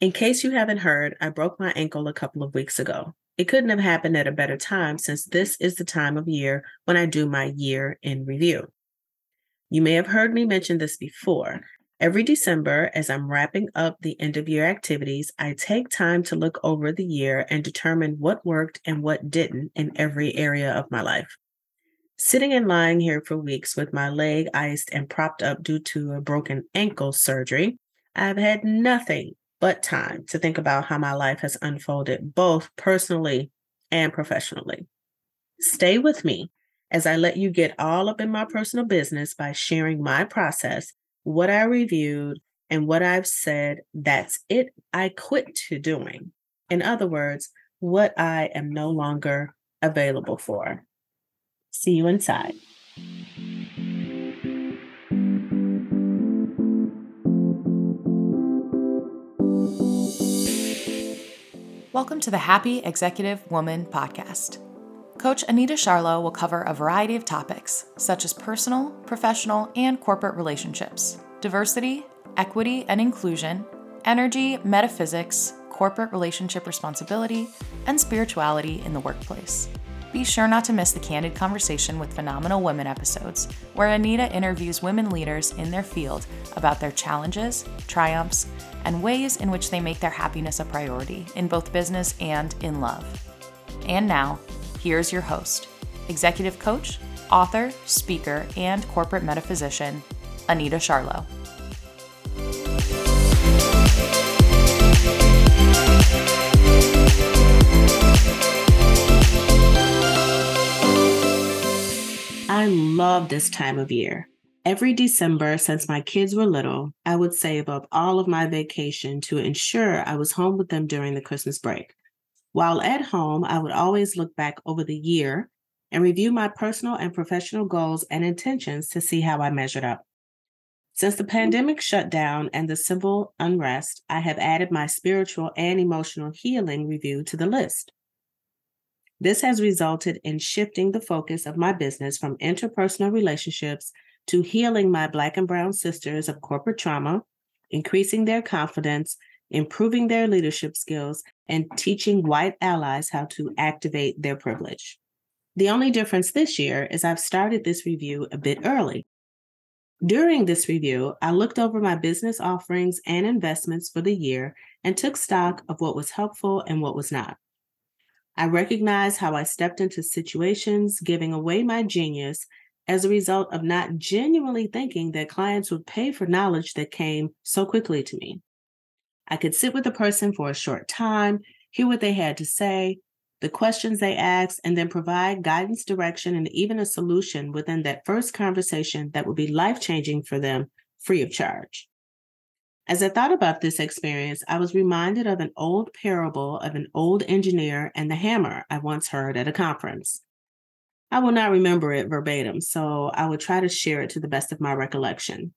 In case you haven't heard, I broke my ankle a couple of weeks ago. It couldn't have happened at a better time since this is the time of year when I do my year in review. You may have heard me mention this before. Every December, as I'm wrapping up the end of year activities, I take time to look over the year and determine what worked and what didn't in every area of my life. Sitting and lying here for weeks with my leg iced and propped up due to a broken ankle surgery, I've had nothing but time to think about how my life has unfolded, both personally and professionally. Stay with me as I let you get all up in my personal business by sharing my process, what I reviewed, and what I've said that's it I quit to doing. In other words, what I am no longer available for. See you inside. Welcome to the Happy Executive Woman podcast. Coach Anita Sharlow will cover a variety of topics, such as personal, professional, and corporate relationships, diversity, equity and inclusion, energy, metaphysics, corporate relationship responsibility, and spirituality in the workplace. Be sure not to miss the Candid Conversation with Phenomenal Women episodes, where Anita interviews women leaders in their field about their challenges, triumphs, and ways in which they make their happiness a priority in both business and in love. And now, here's your host, executive coach, author, speaker, and corporate metaphysician, Anita Sharlow. Love this time of year. Every December since my kids were little, I would save up all of my vacation to ensure I was home with them during the Christmas break. While at home, I would always look back over the year and review my personal and professional goals and intentions to see how I measured up. Since the pandemic shut down and the civil unrest, I have added my spiritual and emotional healing review to the list. This has resulted in shifting the focus of my business from interpersonal relationships to healing my Black and Brown sisters of corporate trauma, increasing their confidence, improving their leadership skills, and teaching white allies how to activate their privilege. The only difference this year is I've started this review a bit early. During this review, I looked over my business offerings and investments for the year and took stock of what was helpful and what was not. I recognize how I stepped into situations giving away my genius as a result of not genuinely thinking that clients would pay for knowledge that came so quickly to me. I could sit with a person for a short time, hear what they had to say, the questions they asked, and then provide guidance, direction, and even a solution within that first conversation that would be life changing for them free of charge. As I thought about this experience, I was reminded of an old parable of an old engineer and the hammer I once heard at a conference. I will not remember it verbatim, so I will try to share it to the best of my recollection.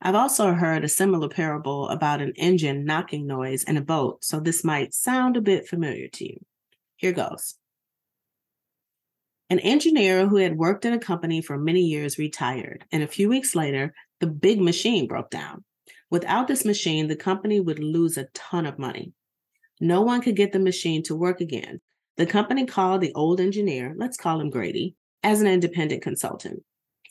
I've also heard a similar parable about an engine knocking noise in a boat, so this might sound a bit familiar to you. Here goes. An engineer who had worked in a company for many years retired, and a few weeks later, the big machine broke down. Without this machine, the company would lose a ton of money. No one could get the machine to work again. The company called the old engineer, let's call him Grady, as an independent consultant.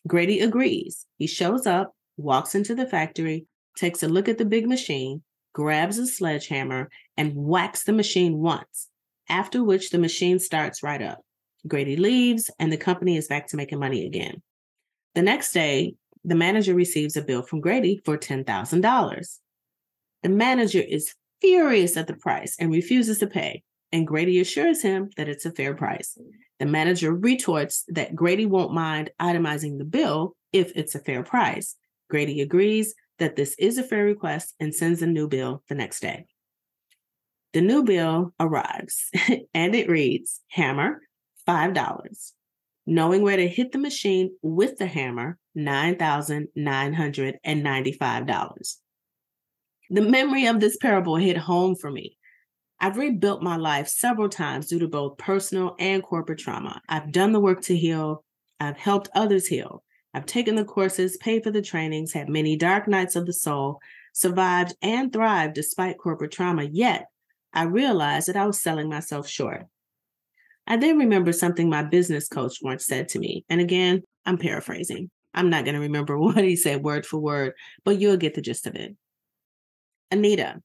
Grady agrees. He shows up, walks into the factory, takes a look at the big machine, grabs a sledgehammer, and whacks the machine once, after which the machine starts right up. Grady leaves, and the company is back to making money again. The next day, the manager receives a bill from Grady for $10,000. The manager is furious at the price and refuses to pay, and Grady assures him that it's a fair price. The manager retorts that Grady won't mind itemizing the bill if it's a fair price. Grady agrees that this is a fair request and sends a new bill the next day. The new bill arrives and it reads Hammer, $5 knowing where to hit the machine with the hammer, $9,995. The memory of this parable hit home for me. I've rebuilt my life several times due to both personal and corporate trauma. I've done the work to heal, I've helped others heal. I've taken the courses, paid for the trainings, had many dark nights of the soul, survived, and thrived despite corporate trauma, yet I realized that I was selling myself short. I then remember something my business coach once said to me. And again, I'm paraphrasing. I'm not going to remember what he said word for word, but you'll get the gist of it. Anita,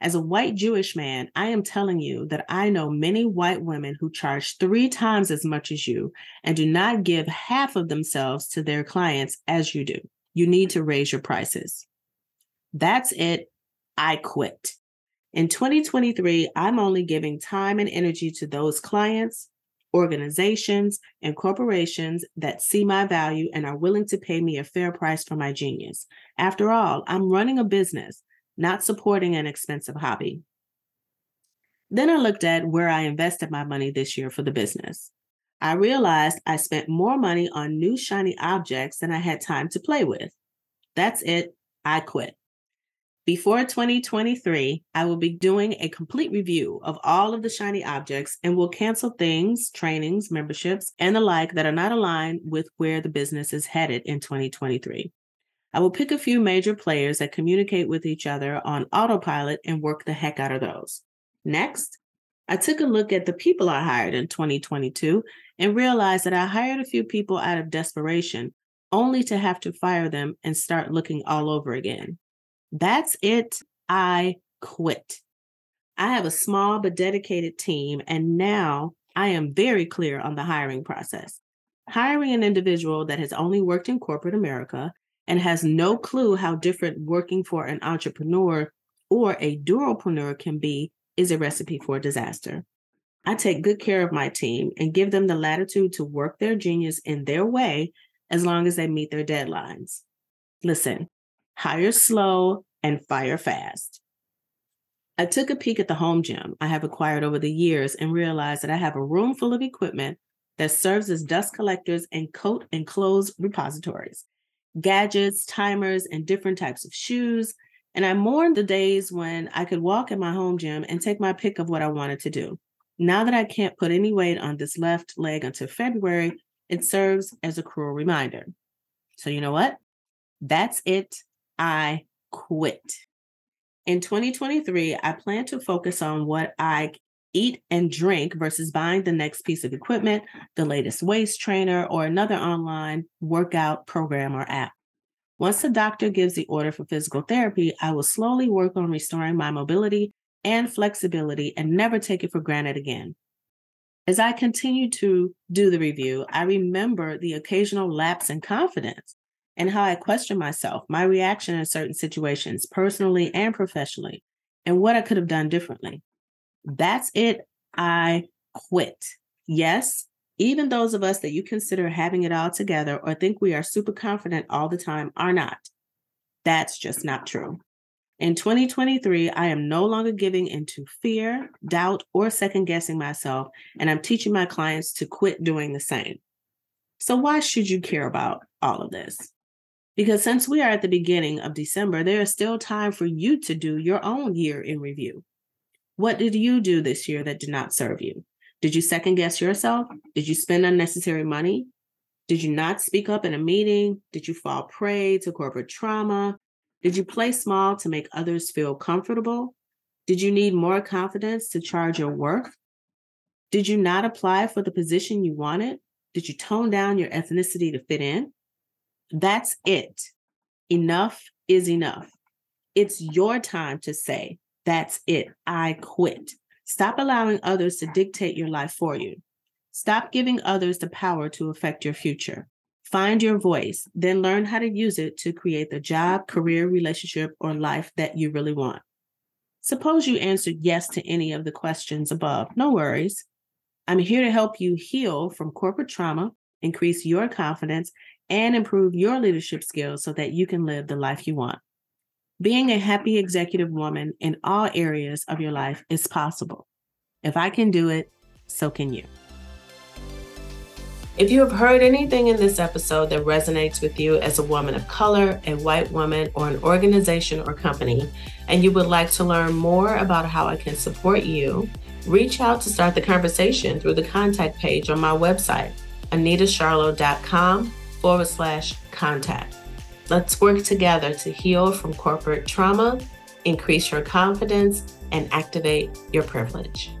as a white Jewish man, I am telling you that I know many white women who charge three times as much as you and do not give half of themselves to their clients as you do. You need to raise your prices. That's it. I quit. In 2023, I'm only giving time and energy to those clients, organizations, and corporations that see my value and are willing to pay me a fair price for my genius. After all, I'm running a business not supporting an expensive hobby. Then I looked at where I invested my money this year for the business. I realized I spent more money on new shiny objects than I had time to play with. That's it. I quit. Before 2023, I will be doing a complete review of all of the shiny objects and will cancel things, trainings, memberships, and the like that are not aligned with where the business is headed in 2023. I will pick a few major players that communicate with each other on autopilot and work the heck out of those. Next, I took a look at the people I hired in 2022 and realized that I hired a few people out of desperation, only to have to fire them and start looking all over again. That's it. I quit. I have a small but dedicated team, and now I am very clear on the hiring process. Hiring an individual that has only worked in corporate America and has no clue how different working for an entrepreneur or a dualpreneur can be is a recipe for disaster. I take good care of my team and give them the latitude to work their genius in their way as long as they meet their deadlines. Listen, hire slow and fire fast. I took a peek at the home gym I have acquired over the years and realized that I have a room full of equipment that serves as dust collectors and coat and clothes repositories gadgets, timers, and different types of shoes. And I mourned the days when I could walk in my home gym and take my pick of what I wanted to do. Now that I can't put any weight on this left leg until February, it serves as a cruel reminder. So, you know what? That's it. I quit. In 2023, I plan to focus on what I eat and drink versus buying the next piece of equipment, the latest waist trainer, or another online workout program or app. Once the doctor gives the order for physical therapy, I will slowly work on restoring my mobility and flexibility and never take it for granted again. As I continue to do the review, I remember the occasional lapse in confidence and how I question myself, my reaction in certain situations, personally and professionally, and what I could have done differently. That's it. I quit. Yes, even those of us that you consider having it all together or think we are super confident all the time are not. That's just not true. In 2023, I am no longer giving into fear, doubt, or second guessing myself, and I'm teaching my clients to quit doing the same. So, why should you care about all of this? Because since we are at the beginning of December, there is still time for you to do your own year in review. What did you do this year that did not serve you? Did you second guess yourself? Did you spend unnecessary money? Did you not speak up in a meeting? Did you fall prey to corporate trauma? Did you play small to make others feel comfortable? Did you need more confidence to charge your worth? Did you not apply for the position you wanted? Did you tone down your ethnicity to fit in? That's it. Enough is enough. It's your time to say, that's it. I quit. Stop allowing others to dictate your life for you. Stop giving others the power to affect your future. Find your voice, then learn how to use it to create the job, career, relationship, or life that you really want. Suppose you answered yes to any of the questions above. No worries. I'm here to help you heal from corporate trauma, increase your confidence, and improve your leadership skills so that you can live the life you want. Being a happy executive woman in all areas of your life is possible. If I can do it, so can you. If you have heard anything in this episode that resonates with you as a woman of color, a white woman, or an organization or company, and you would like to learn more about how I can support you, reach out to start the conversation through the contact page on my website, anitasharlow.com forward slash contact. Let's work together to heal from corporate trauma, increase your confidence, and activate your privilege.